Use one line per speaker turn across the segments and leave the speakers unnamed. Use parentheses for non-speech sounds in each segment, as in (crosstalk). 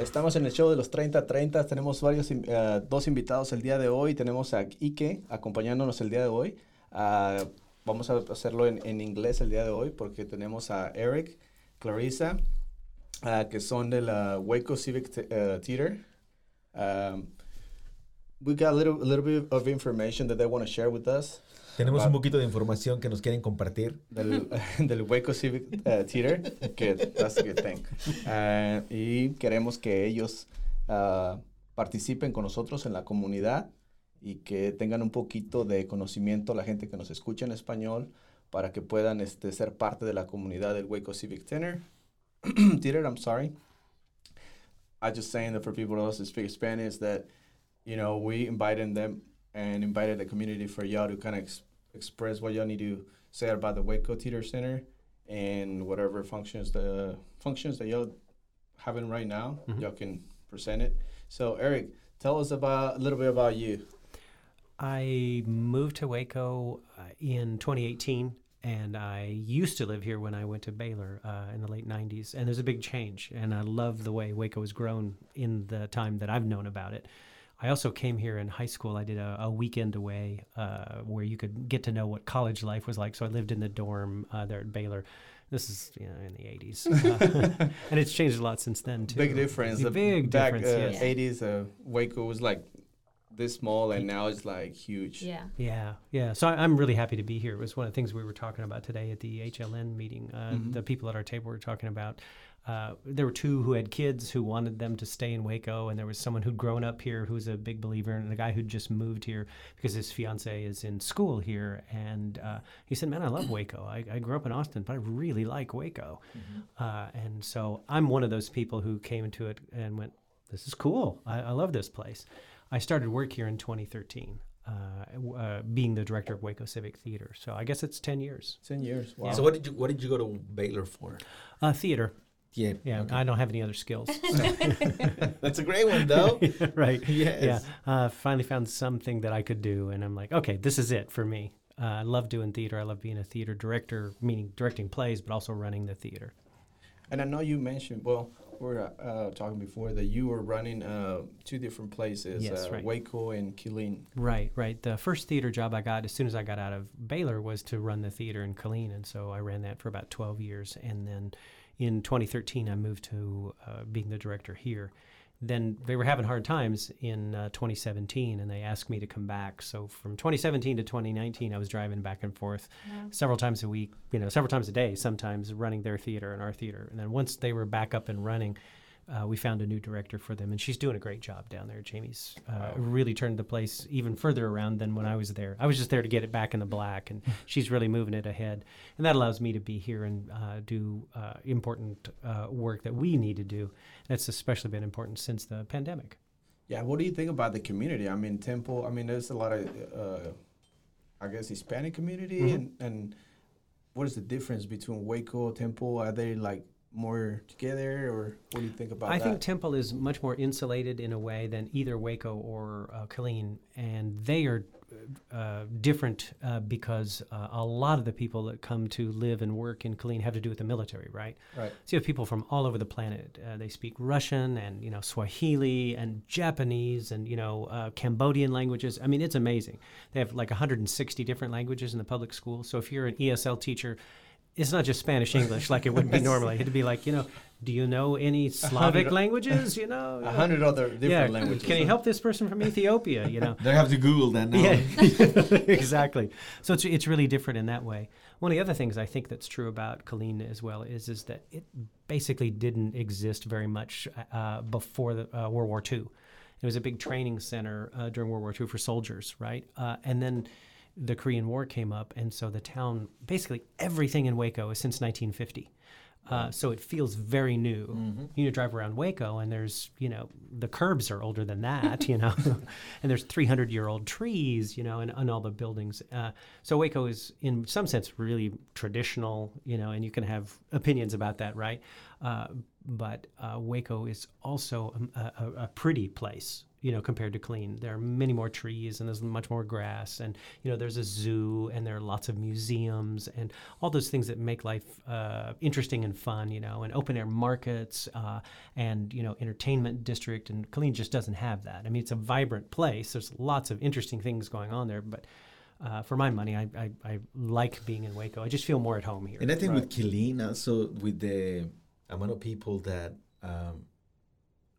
Estamos en el show de los 30-30. Tenemos varios, uh, dos invitados el día de hoy. Tenemos a Ike acompañándonos el día de hoy. Uh, vamos a hacerlo en, en, inglés el día de hoy porque tenemos a Eric, Clarissa, uh, que son de la Waco Civic Theater. Um, we got a little, a little bit of information that they want to share with us.
Tenemos un poquito de información que nos quieren compartir.
Del, (laughs) del Waco Civic uh, Theater, que that's a good thing. Uh, y queremos que ellos uh, participen con nosotros en la comunidad y que tengan un poquito de conocimiento la gente que nos escucha en español para que puedan este, ser parte de la comunidad del Waco Civic Theater. (clears throat) Theater, I'm sorry. I just saying that for people who also speak Spanish that, you know, we invited them and invited the community for y'all to kind of express what y'all need to say about the Waco Theater Center and whatever functions the functions that y'all having right now. Mm -hmm. Y'all can present it. So, Eric, tell us about a little bit about you.
I moved to Waco uh, in 2018 and I used to live here when I went to Baylor uh, in the late 90s. And there's a big change, and I love the way Waco has grown in the time that I've known about it. I also came here in high school. I did a, a weekend away uh, where you could get to know what college life was like. So I lived in the dorm uh, there at Baylor. This is you know, in the 80s. Uh, (laughs) and it's changed a lot since then, too.
Big difference.
A big
back,
difference,
uh, yes. 80s, uh, Waco was like this small and now it's like huge.
Yeah.
Yeah. Yeah. So I, am really happy to be here. It was one of the things we were talking about today at the HLN meeting. Uh, mm-hmm. The people at our table were talking about. Uh, there were two who had kids who wanted them to stay in Waco, and there was someone who'd grown up here who was a big believer, and a guy who'd just moved here because his fiance is in school here. And uh, he said, "Man, I love Waco. I, I, grew up in Austin, but I really like Waco." Mm-hmm. Uh, and so I'm one of those people who came into it and went, "This is cool. I, I love this place." I started work here in 2013. Uh, uh, being the director of Waco Civic Theater, so I guess it's ten years.
Ten years. Wow.
So what did you what did you go to Baylor for?
Uh, theater.
Yeah.
Yeah. Okay. I don't have any other skills. (laughs) (laughs)
That's a great one, though. (laughs)
right.
Yes.
Yeah. Uh, finally found something that I could do, and I'm like, okay, this is it for me. Uh, I love doing theater. I love being a theater director, meaning directing plays, but also running the theater.
And I know you mentioned well we were uh, talking before that you were running uh, two different places,
yes,
uh,
right.
Waco and Killeen.
Right, right. The first theater job I got as soon as I got out of Baylor was to run the theater in Killeen, and so I ran that for about 12 years. And then in 2013, I moved to uh, being the director here. Then they were having hard times in uh, 2017 and they asked me to come back. So from 2017 to 2019 i was driving back and forth yeah. several times a week you know several times a day sometimes running their theater and our theater. And then once they were back up and running uh, we found a new director for them, and she's doing a great job down there. Jamie's uh, wow. really turned the place even further around than when I was there. I was just there to get it back in the black, and (laughs) she's really moving it ahead. And that allows me to be here and uh, do uh, important uh, work that we need to do. That's especially been important since the pandemic.
Yeah, what do you think about the community? I mean, Temple. I mean, there's a lot of, uh, I guess, Hispanic community, mm-hmm. and and what is the difference between Waco, Temple? Are they like more together, or what do you think about
I
that?
think Temple is much more insulated in a way than either Waco or uh, Killeen, and they are uh, different uh, because uh, a lot of the people that come to live and work in Killeen have to do with the military, right?
Right.
So you have people from all over the planet. Uh, they speak Russian and you know Swahili and Japanese and you know uh, Cambodian languages. I mean, it's amazing. They have like 160 different languages in the public school. So if you're an ESL teacher it's not just Spanish English like it would be (laughs) normally. It'd be like, you know, do you know any Slavic languages? You know, (laughs)
a hundred other different
yeah.
languages.
Can you help this person from Ethiopia? You know, (laughs)
they have to Google that now.
Yeah, exactly. So it's it's really different in that way. One of the other things I think that's true about Killeen as well is is that it basically didn't exist very much uh, before the, uh, World War II. It was a big training center uh, during World War II for soldiers, right? Uh, and then the Korean War came up, and so the town basically everything in Waco is since 1950. Uh, so it feels very new. You know, drive around Waco, and there's you know the curbs are older than that, you know, (laughs) (laughs) and there's 300 year old trees, you know, and, and all the buildings. Uh, so Waco is in some sense really traditional, you know, and you can have opinions about that, right? Uh, but uh, Waco is also a, a, a pretty place, you know, compared to Killeen. There are many more trees and there's much more grass, and you know, there's a zoo and there are lots of museums and all those things that make life uh, interesting and fun, you know, and open air markets uh, and you know, entertainment district. And Killeen just doesn't have that. I mean, it's a vibrant place. There's lots of interesting things going on there, but. Uh, for my money, I, I, I like being in Waco. I just feel more at home here.
And I think with Killeen also with the amount of people that um,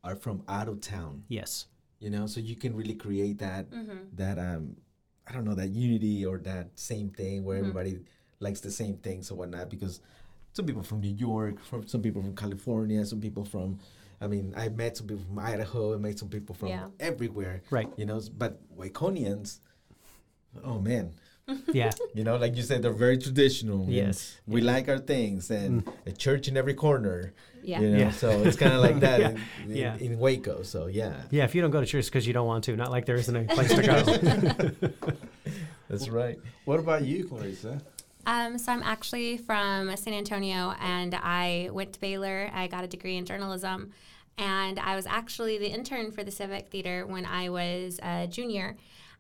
are from out of town,
yes.
You know, so you can really create that
Mm-hmm.
that um I don't know that unity or that same thing where everybody likes the same things or whatnot because some people from New York, from some people from California, some people from I mean, I met some people from Idaho, I met some people from
Yeah.
everywhere.
Right.
You know, but Waconians, oh man.
Yeah. (laughs)
You know, like you said, they're very traditional.
Yes.
We like our things and a church in every corner.
Yeah.
You know,
Yeah.
so it's kind of like (laughs) that
Yeah.
in, in,
Yeah.
in Waco. So yeah,
Yeah, if you don't go to church because you don't want to, not like there isn't a (laughs) place to go.
that's right.
What about you, Clarissa?
Um, so I'm actually from San Antonio, and I went to Baylor. I got a degree in journalism, and I was actually the intern for the Civic Theater when I was a junior.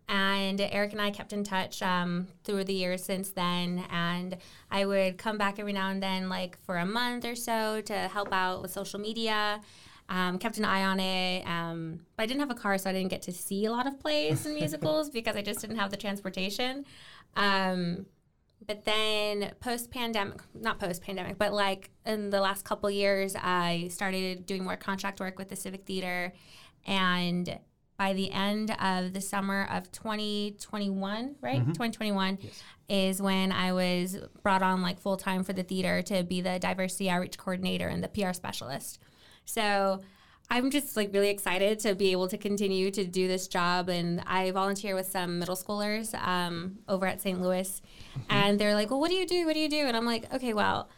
And Eric and I kept in touch um, through the years since then. And I would come back every now and then, like for a month or so, to help out with social media. Um, kept an eye on it. Um, but I didn't have a car, so I didn't get to see a lot of plays and (laughs) musicals because I just didn't have the transportation. Um, but then post pandemic, not post pandemic, but like in the last couple years, I started doing more contract work with the Civic Theater. And by the end of the summer of 2021, right? 2021 is when I was brought on like full time for the theater to be the diversity outreach coordinator and the PR specialist. So I'm just like really excited to be able to continue to do this job. And I volunteer with some middle schoolers um, over at St. Louis. And they're like, well, what do you do? What do you do? And I'm like, okay, well,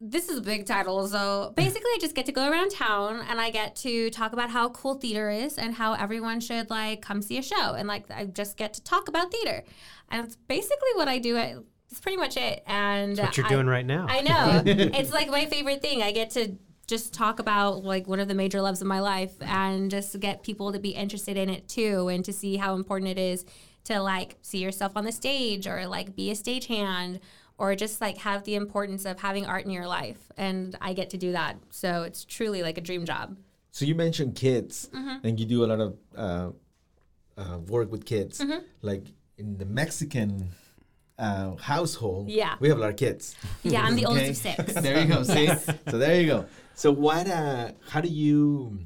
this is a big title. So basically, I just get to go around town and I get to talk about how cool theater is and how everyone should like come see a show. And like, I just get to talk about theater. And it's basically what I do. At, it's pretty much it. And
What you're
I-
doing right now.
I know. (laughs) it's like my favorite thing. I get to just talk about like one of the major loves of my life and just get people to be interested in it too and to see how important it is to like see yourself on the stage or like be a stagehand or just like have the importance of having art in your life and I get to do that. So it's truly like a dream job.
So you mentioned kids,
Mm-hmm.
and you do a lot of uh, uh, work with kids.
Mm-hmm.
Like in the Mexican uh, household,
Yeah.
we have a lot of kids.
Yeah, I'm the (laughs)
Okay.
oldest of six. (laughs)
there you go. See, so there you go. So what? Uh, how do you?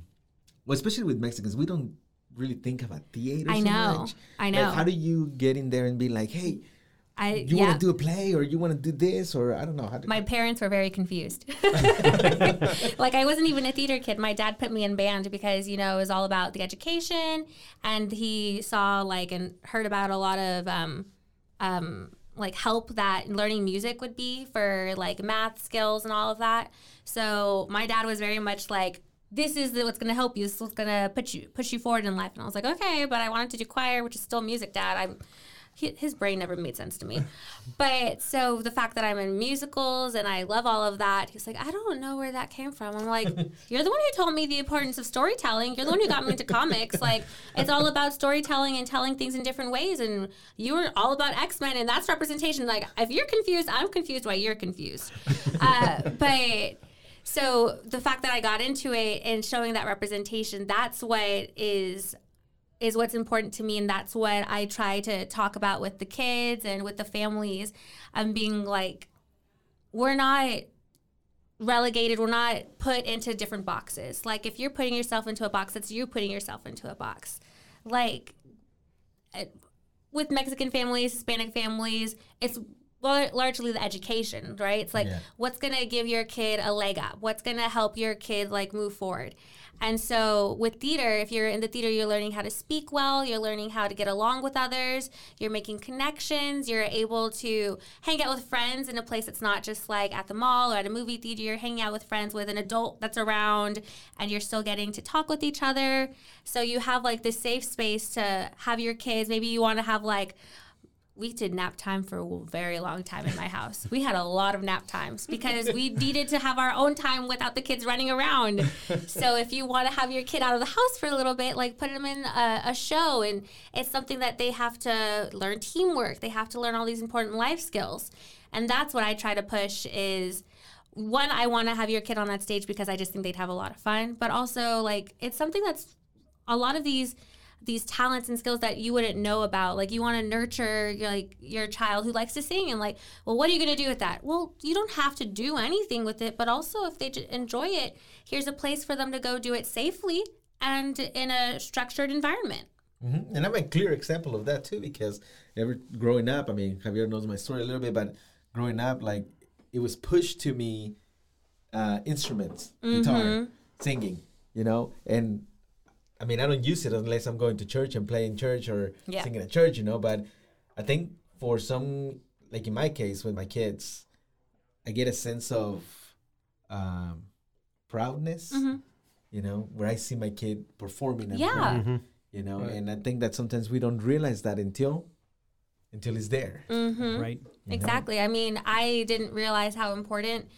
Well, especially with Mexicans, we don't really think about theater.
I
so
know.
much.
I
Like,
know.
how do you get in there and be like, hey,
I
you
yeah.
want to do a play or you want to do this or I don't know how to.
My parents were very confused. (laughs) (laughs) like I wasn't even a theater kid. My dad put me in band because you know it was all about the education, and he saw like and heard about a lot of um, um, like help that learning music would be for like math skills and all of that. So my dad was very much like. This is what's going to help you. This is what's going to put you push you forward in life. And I was like, okay, but I wanted to do choir, which is still music, Dad. I'm he, his brain never made sense to me. But so the fact that I'm in musicals and I love all of that, he's like, I don't know where that came from. I'm like, (laughs) you're the one who told me the importance of storytelling. You're the one who got me into comics. Like, it's all about storytelling and telling things in different ways. And you were all about X Men, and that's representation. Like, if you're confused, I'm confused why you're confused. (laughs) Uh, but so the fact that I got into it and showing that representation, that's what is is what's important to me and that's what I try to talk about with the kids and with the families. I'm being like we're not relegated, we're not put into different boxes. Like if you're putting yourself into a box, that's you putting yourself into a box. Like uh, with Mexican families, Hispanic families, it's lar- largely the education, right? It's like
Yeah.
what's gonna give your kid a leg up? What's gonna help your kid like move forward? And so with theater, if you're in the theater, you're learning how to speak well, you're learning how to get along with others, you're making connections, you're able to hang out with friends in a place that's not just like at the mall or at a movie theater, you're hanging out with friends with an adult that's around and you're still getting to talk with each other. So you have like this safe space to have your kids. Maybe you want to have like we did nap time for a very long time in my house. We had a lot of nap times because we (laughs) needed to have our own time without the kids running around. So if you want to have your kid out of the house for a little bit, like put them in a, a show, and it's something that they have to learn teamwork. They have to learn all these important life skills, and that's what I try to push is one i want to have your kid on that stage because i just think they'd have a lot of fun but also like it's something that's a lot of these these talents and skills that you wouldn't know about. Like you want to nurture your like your child who likes to sing and like well what are you going to do with that? Well you don't have to do anything with it but also if they j- enjoy it here's a place for them to go do it safely and in a structured environment.
Hmm And I'm a clear example of that too, because ever growing up, I mean, Javier knows my story a little bit, but growing up, like it was pushed to me uh, instruments, guitar, singing, you know, and I mean, I don't use it unless I'm going to church and playing church or
Yeah.
singing at church, you know. But I think for some, like in my case with my kids, I get a sense of um, proudness, you know, where I see my kid performing. and
Yeah.
playing
Mm-hmm.
you know
Right.
and i think that sometimes we don't realize that until until it's there
mm-hmm.
Right.
you know?
Exactly. I mean, I didn't realize how important.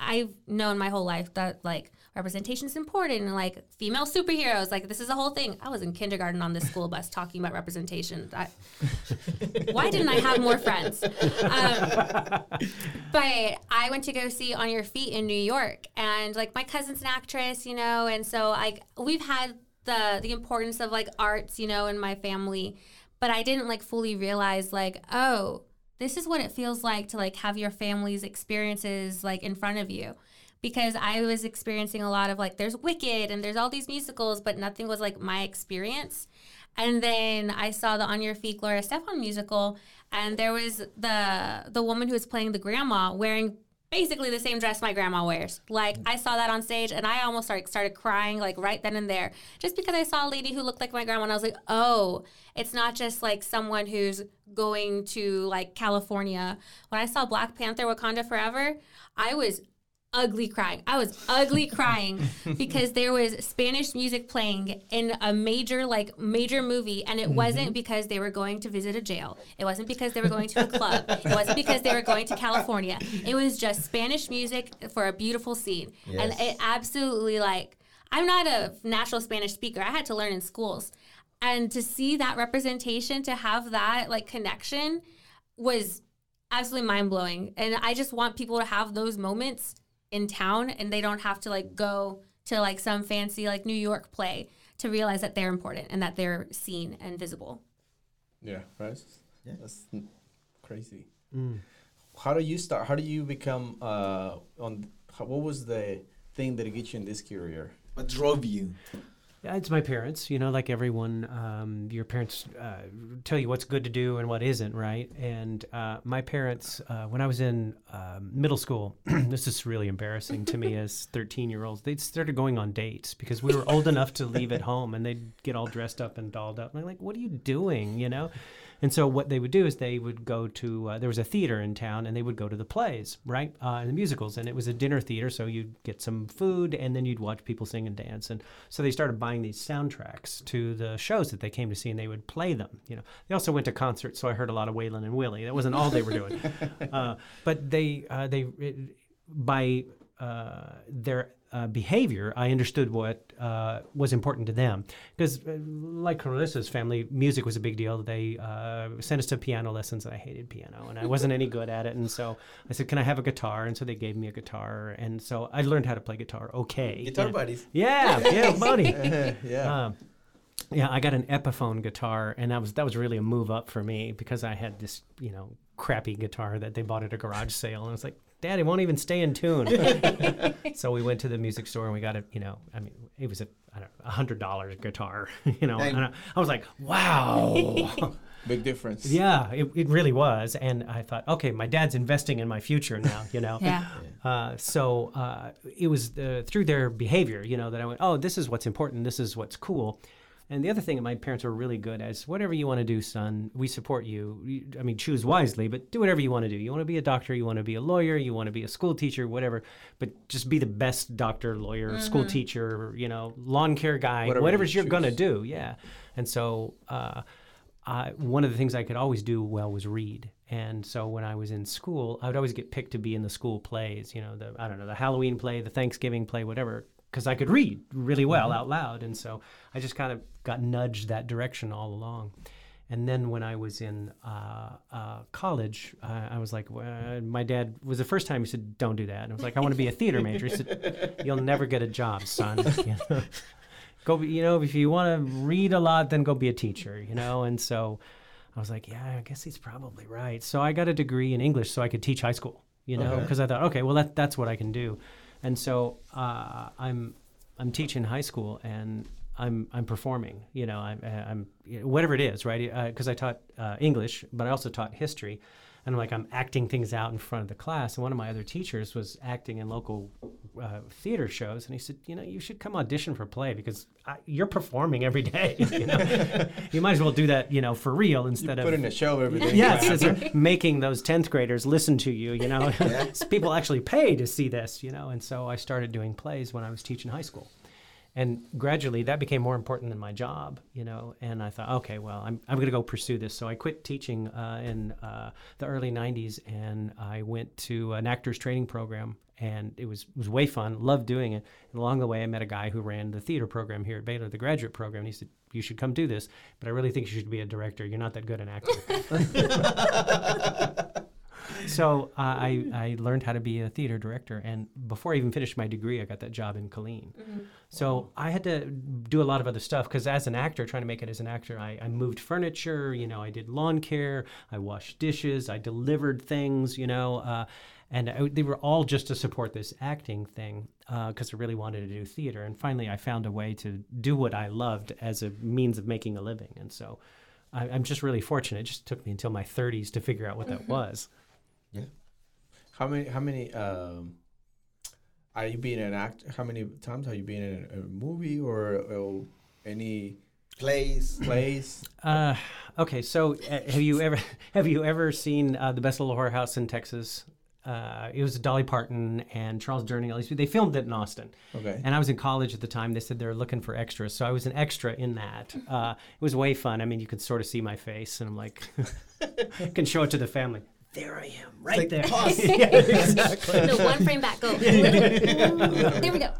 I've known my whole life that like representation is important and like female superheroes. Like this is a whole thing. I was in kindergarten on this school bus talking about representation. I, why didn't I have more friends? Um, but I went to go see On Your Feet in New York, and like my cousin's an actress, you know, and so like we've had the the importance of like arts, you know, in my family, but I didn't like fully realize like oh this is what it feels like to like have your family's experiences like in front of you because I was experiencing a lot of like there's Wicked and there's all these musicals, but nothing was like my experience. And then I saw the On Your Feet Gloria Estefan musical, and there was the the woman who was playing the grandma wearing basically the same dress my grandma wears. Like mm. I saw that on stage, and I almost started started crying like right then and there, just because I saw a lady who looked like my grandma, and I was like, oh, it's not just like someone who's going to like California. When I saw Black Panther: Wakanda Forever, I was ugly crying. I was ugly crying (laughs) because there was Spanish music playing in a major like major movie and it mm-hmm. wasn't because they were going to visit a jail. It wasn't because they were going to a club. It wasn't because they were going to California. It was just Spanish music for a beautiful scene. And it absolutely like I'm not a natural Spanish speaker. I had to learn in schools. And to see that representation, to have that like connection was absolutely mind blowing. And I just want people to have those moments in town and they don't have to like go to like some fancy like New York play to realize that they're important and that they're seen and visible.
Yeah, right.
Yeah.
That's n- crazy. How do you start? How do you become uh on? How, what was the thing that get you in this career?
what drove you
Yeah, it's my parents. You know, like everyone, um, your parents uh, tell you what's good to do and what isn't, right? And uh, my parents, uh, when I was in um middle school, (clears throat) this is really embarrassing to me as 13 year olds, they started going on dates because we were old enough to leave at home and they'd get all dressed up and dolled up. And I'm like, what are you doing? You know? And so what they would do is they would go to uh, there was a theater in town and they would go to the plays, right, uh, and the musicals, and it was a dinner theater, so you'd get some food and then you'd watch people sing and dance, and so they started buying these soundtracks to the shows that they came to see, and they would play them. You know, they also went to concerts, so I heard a lot of Waylon and Willie. That wasn't all they were doing, (laughs) uh, but they uh, they it, by uh, their uh, behavior, I understood what uh, was important to them. Because, uh, like Clarissa's family, music was a big deal. They uh, sent us to piano lessons, and I hated piano, and I wasn't any good at it. And so I said, "Can I have a guitar?" And so they gave me a guitar, and so I learned how to play guitar. Okay,
guitar buddies
Yeah, yeah, (laughs) buddy.
yeah.
Um, yeah, I got an Epiphone guitar, and that was that was really a move up for me because I had this, you know, crappy guitar that they bought at a garage sale, and I was like, Dad, it won't even stay in tune. (laughs) so we went to the music store and we got it. You know, I mean, it was a I don't know, a hundred dollar guitar. (laughs) You know, and I, I was like, wow. (laughs)
Big difference.
Yeah, it, it really was. And I thought, okay, my dad's investing in my future now, you know?
Yeah.
Uh, so uh, it was uh, through their behavior, you know, that I went, oh, this is what's important. This is what's cool. And the other thing that my parents were really good at is whatever you want to do, son, we support you. You- I mean, choose wisely, but do whatever you want to do. You want to be a doctor, you want to be a lawyer, you want to be a school teacher, whatever. But just be the best doctor, lawyer, school teacher, you know, lawn care guy,
Whatever you
whatever's you're going to do. Yeah. And so uh, I, one of the things I could always do well was read. And so when I was in school, I would always get picked to be in the school plays, you know, the I don't know, the Halloween play, the Thanksgiving play, whatever, because I could read really well out loud. And so I just kind of got nudged that direction all along. And then when I was in uh, uh, college, uh, I was like, well, my dad was the first time he said, "Don't do that." And I was like, "I want to be a theater major." He said, "You'll never get a job, son." (laughs) You know? go be, you know if you want to read a lot then go be a teacher you know and so i was like yeah i guess he's probably right so i got a degree in english so i could teach high school you know
Okay.
because i thought okay well that, that's what i can do and so uh, i'm i'm teaching high school and i'm i'm performing you know i'm, I'm whatever it is right because i taught uh, english but i also taught history and I'm like I'm acting things out in front of the class. And one of my other teachers was acting in local uh, theater shows, and he said, you know, you should come audition for a play because I, you're performing every day. (laughs) You, know? (laughs) you might as well do that, you know, for real instead
Put
of
in a show every day.
Yes, a- making those tenth graders listen to you. You know, (laughs) yeah. people actually pay to see this. You know, and so I started doing plays when I was teaching high school, and gradually that became more important than my job. You know, and I thought, okay, well, I'm I'm going to go pursue this. So I quit teaching uh, in uh, the early '90s, and I went to an actors training program. And it was was way fun. Loved doing it. And along the way, I met a guy who ran the theater program here at Baylor, the graduate program. And he said, "You should come do this, but I really think you should be a director. You're not that good an actor." (laughs) so uh, I, I learned how to be a theater director and before i even finished my degree i got that job in Killeen so i had to do a lot of other stuff because as an actor trying to make it as an actor I, I moved furniture you know i did lawn care i washed dishes i delivered things you know uh, and I, they were all just to support this acting thing because I really wanted to do theater. And finally, I found a way to do what I loved as a means of making a living. And so I, I'm just really fortunate. It just took me until my 30s to figure out what that (laughs) was.
How many? How many? Um, are you being an actor? How many times have you been in a, a movie or, or any
Plays.
plays?
Uh, okay, so uh, have you ever (laughs) have you ever seen uh, the Best Little Whorehouse in Texas? Uh, it was Dolly Parton and Charles Durning. At least they filmed it in Austin.
Okay.
And I was in college at the time. They said they were looking for extras, so I was an extra in that. Uh, it was way fun. I mean, you could sort of see my face, and I'm like, (laughs) can show it to the family. There I am, right
like,
there.
pause. (laughs) (laughs)
yeah, exactly.
no, one frame back. Go. (laughs) there we go.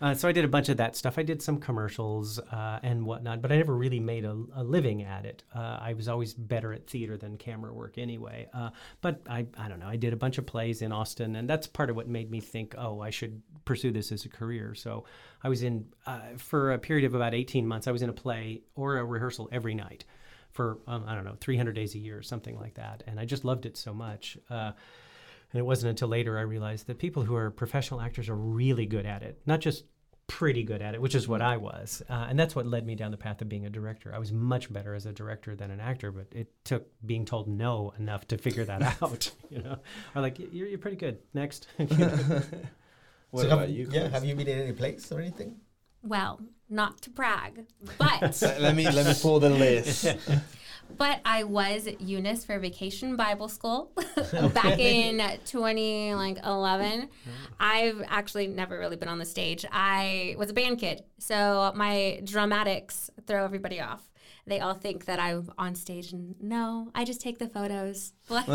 Uh, so I did a bunch of that stuff. I did some commercials uh, and whatnot, but I never really made a, a living at it. Uh, I was always better at theater than camera work anyway. Uh, but I, I don't know. I did a bunch of plays in Austin, and that's part of what made me think, oh, I should pursue this as a career. So I was in uh, for a period of about 18 months. I was in a play or a rehearsal every night for um, I don't know 300 days a year or something like that, and I just loved it so much. Uh, and it wasn't until later I realized that people who are professional actors are really good at it, not just pretty good at it, which is what I was. Uh, and that's what led me down the path of being a director. I was much better as a director than an actor, but it took being told no enough to figure that (laughs) out. (laughs) You know, or like you're, you're pretty good. Next. (laughs)
What
So
about
have,
you?
Yeah,
Chris?
have you been in any plays or anything?
Well, not to brag, but
let, (laughs) let me let me pull the list. (laughs)
but I was at Eunice for Vacation Bible School (laughs) back in 20 like 11. I've actually never really been on the stage. I was a band kid, so my dramatics throw everybody off. They all think that I'm on stage, and no, I just take the photos. (laughs) (laughs) Like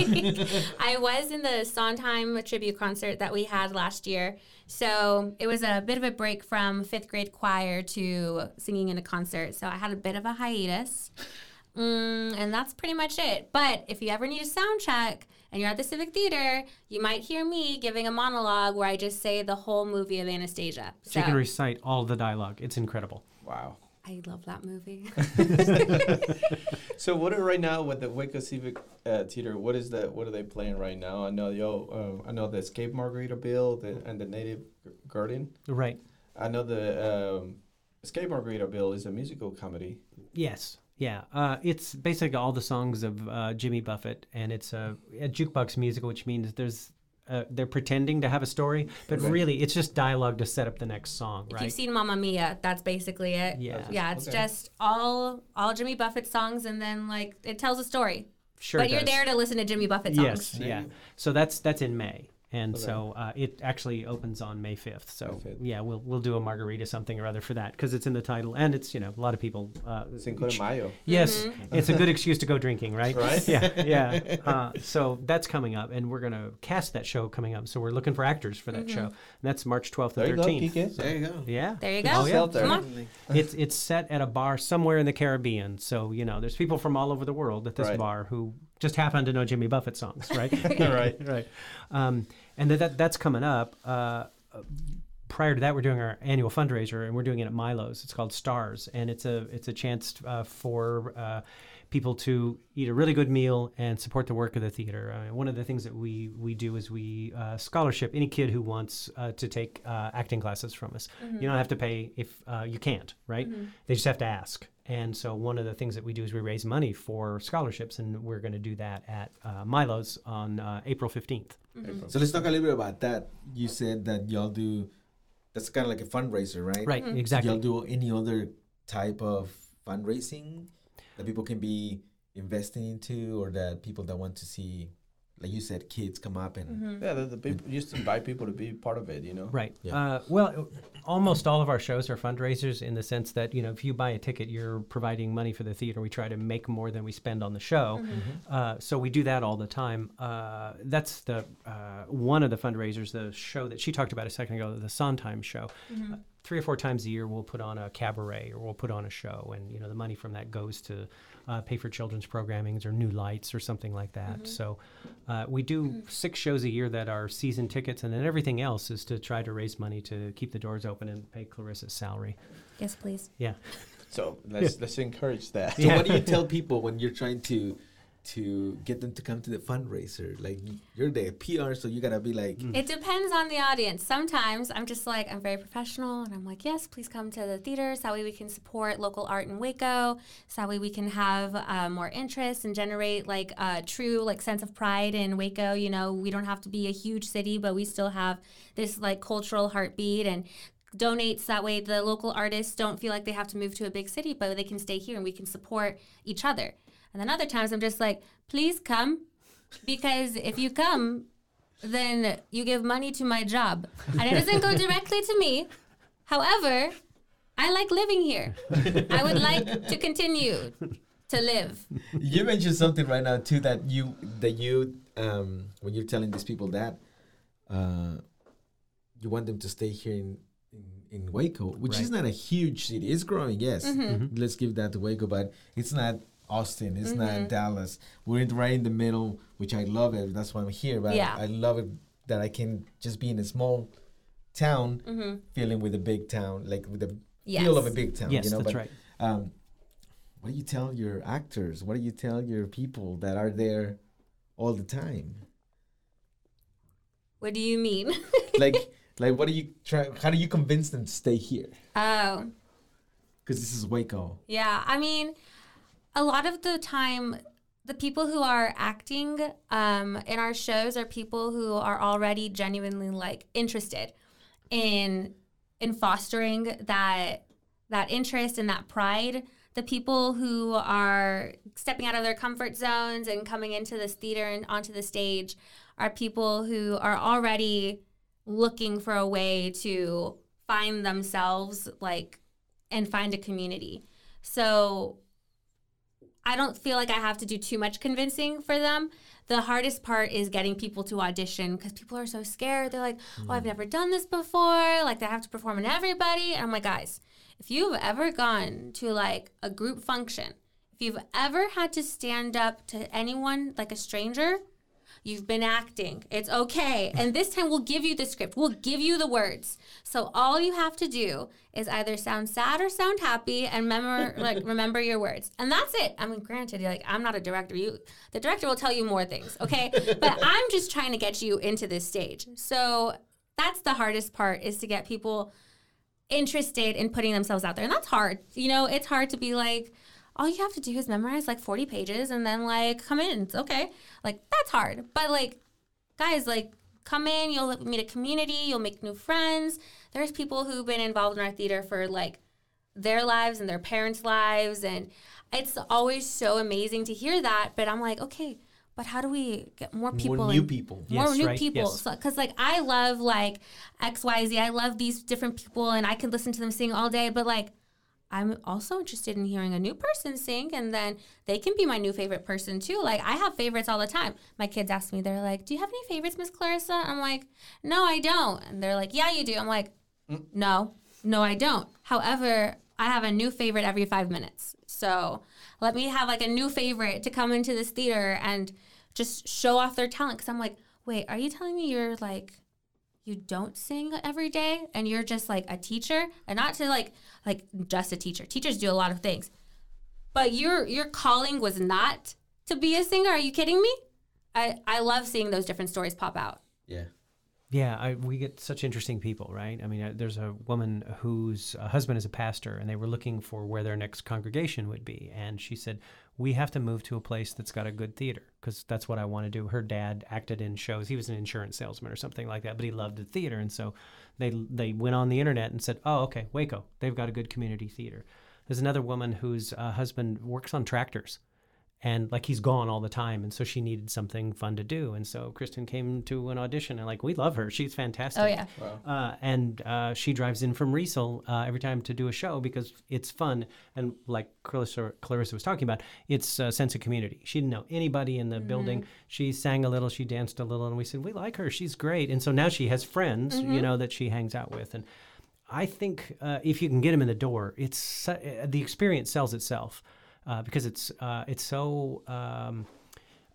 I was in the Sondheim tribute concert that we had last year, so it was a bit of a break from fifth grade choir to singing in a concert. So I had a bit of a hiatus. Mm, and that's pretty much it. But if you ever need a sound check and you're at the Civic Theater, you might hear me giving a monologue where I just say the whole movie of Anastasia.
so you can recite all the dialogue. It's incredible.
Wow.
I love that movie. (laughs) (laughs)
So what are right now with the Waco Civic uh, Theater? What is the what are they playing right now? I know yo, uh, I know the Escape Margaritaville the, and the Native G- Garden.
Right.
I know the um, Escape Margaritaville is a musical comedy.
Yes. Yeah. Uh, it's basically all the songs of uh, Jimmy Buffett, and it's a, a jukebox musical, which means there's uh, they're pretending to have a story, but
Right.
really it's just dialogue to set up the next song,
If you've seen Mamma Mia, that's basically it.
Yeah.
Yeah, it's
Okay.
just all all Jimmy Buffett songs, and then like it tells a story.
Sure.
but
it
you're there to listen to Jimmy Buffett songs.
Yes. Yeah. So that's that's in May. And so uh, it actually opens on May 5th. So
May 5th.
yeah, we'll we'll do a margarita something or other for that because it's in the title and it's you know a lot of people. Uh,
Cinco de Mayo.
Yes, it's a good excuse to go drinking, right?
Right.
Yeah, (laughs) yeah. Uh, so that's coming up, and we're going to cast that show coming up. So we're looking for actors for that show. And that's March 12th
There you
and
go,
13th.
Kike.
There you go.
Yeah.
There you go.
Oh, yeah.
Come on.
It's it's set at a bar somewhere in the Caribbean. So, you know, there's people from all over the world at this
Right.
bar who just happen to know Jimmy Buffett songs, right? (laughs)
right.
right. (laughs) Um, and that, that that's coming up. Uh, prior to that, we're doing our annual fundraiser, and we're doing it at Milo's. It's called Stars, and it's a it's a chance uh, for uh, people to eat a really good meal and support the work of the theater. Uh, one of the things that we we do is we uh, scholarship any kid who wants uh, to take uh, acting classes from us. You don't have to pay if uh, you can't, right? They just have to ask. And so one of the things that we do is we raise money for scholarships, and we're going to do that at uh, Milo's on uh, April fifteenth.
So let's talk a little bit about that. You said that y'all do. That's kind of like a fundraiser, right?
Right,
Mm-hmm.
exactly.
Y'all do any other type of fundraising that people can be investing into, or that people that want to see, like you said, kids come up and
Mm-hmm.
Yeah, the, the people used to invite people to be part of it. You know.
Right.
Yeah.
Uh, well, almost all of our shows are fundraisers in the sense that you know if you buy a ticket, you're providing money for the theater. We try to make more than we spend on the show,
Mm-hmm.
uh, so we do that all the time. Uh, that's the uh, one of the fundraisers. The show that she talked about a second ago, the Sondheim show.
Mm-hmm.
Uh, three or four times a year, we'll put on a cabaret or we'll put on a show, and you know the money from that goes to uh, pay for children's programmings or new lights or something like that.
Mm-hmm.
So uh, we do six shows a year that are season tickets, and then everything else is to try to raise money to keep the doors open and pay Clarissa's salary.
Yes, please.
Yeah.
So (laughs) let's let's encourage that.
So what do you tell people when you're trying to to get them to come to the fundraiser? Like you're the PR, so you gotta be like,
It depends on the audience. Sometimes I'm just like, I'm very professional and I'm like, yes, please come to the theaters. That way we can support local art in Waco. So that way we can have uh, more interest and generate like a true like sense of pride in Waco. You know, we don't have to be a huge city, but we still have this like cultural heartbeat and donates that way the local artists don't feel like they have to move to a big city but they can stay here and we can support each other and then other times i'm just like please come because if you come then you give money to my job. And it doesn't go (laughs) directly to me. However i like living here. I would like to continue to live.
You mentioned something right now too that you that you um when you're telling these people that uh you want them to stay here in in, in Waco, which is not a huge city. It's growing, yes. Let's give that to Waco, but it's not Austin. It's not Dallas. We're in, right in the middle, which I love it. That's why I'm here. But
Yeah.
I love it that I can just be in a small town, feeling with a big town, like with the feel of a big town.
Yes,
you know?
that's
but,
right.
Um, what do you tell your actors? What do you tell your people that are there all the time?
what do you mean (laughs)
like, like, what do you try? How do you convince them to stay here?
oh
Because this is Waco.
Yeah, I mean, a lot of the time, the people who are acting um, in our shows are people who are already genuinely like interested in in fostering that that interest and that pride. The people who are stepping out of their comfort zones and coming into this theater and onto the stage are people who are already looking for a way to find themselves like and find a community. So I don't feel like I have to do too much convincing for them. The hardest part is getting people to audition because people are so scared. They're like, oh, I've mm. never done this before. Like, they have to perform in everybody. And I'm like, guys, if you've ever gone to like a group function, if you've ever had to stand up to anyone like a stranger, You've been acting. It's okay. And this time we'll give you the script. We'll give you the words. So all you have to do is either sound sad or sound happy and remember (laughs) like remember your words. And that's it. I mean, granted, like I'm not a director. You the director will tell you more things, okay? but (laughs) I'm just trying to get you into this stage. So that's the hardest part is to get people interested in putting themselves out there. And that's hard. You know, it's hard to be like, all you have to do is memorize like 40 pages and then like come in. It's okay. Like that's hard. But like guys, like come in, you'll meet a community, you'll make new friends. There's people who've been involved in our theater for like their lives and their parents' lives and it's always so amazing to hear that, but I'm like, okay, but how do we get more people
More new people.
more
Yes,
new
right,
people
yes.
because like i love like xyz i love these different people and i can listen to them sing all day but like i'm also interested in hearing a new person sing and then they can be my new favorite person too. Like i have favorites all the time. My kids ask me they're like do you have any favorites miss clarissa? I'm like no i don't. And they're like yeah you do. I'm like no no i don't. However i have a new favorite every five minutes. So let me have like a new favorite to come into this theater and just show off their talent because i'm like wait are you telling me you're like you don't sing every day and you're just like a teacher and not to like like just a teacher. Teachers do a lot of things. But your your calling was not to be a singer. Are you kidding me? I i love seeing those different stories pop out.
Yeah.
Yeah, I, we get such interesting people, right? I mean, uh, there's a woman whose uh, husband is a pastor, and they were looking for where their next congregation would be. And she said, We have to move to a place that's got a good theater because that's what I want to do. Her dad acted in shows. He was an insurance salesman or something like that, but he loved the theater. And so they, they went on the internet and said, Oh, okay, Waco, they've got a good community theater. There's another woman whose uh, husband works on tractors and like he's gone all the time and so she needed something fun to do. And so kristen came to an audition and like we love her. She's fantastic.
Oh yeah.
Uh, and uh, she drives in from Riesel uh, every time to do a show because it's fun. And like Clarissa, Clarissa was talking about, it's a sense of community. She didn't know anybody in the building. She sang a little, she danced a little, and we said we like her. She's great, and so now she has friends, you know, that she hangs out with. And I think uh, if you can get them in the door, it's uh, the experience sells itself uh, because it's uh, it's so. Um,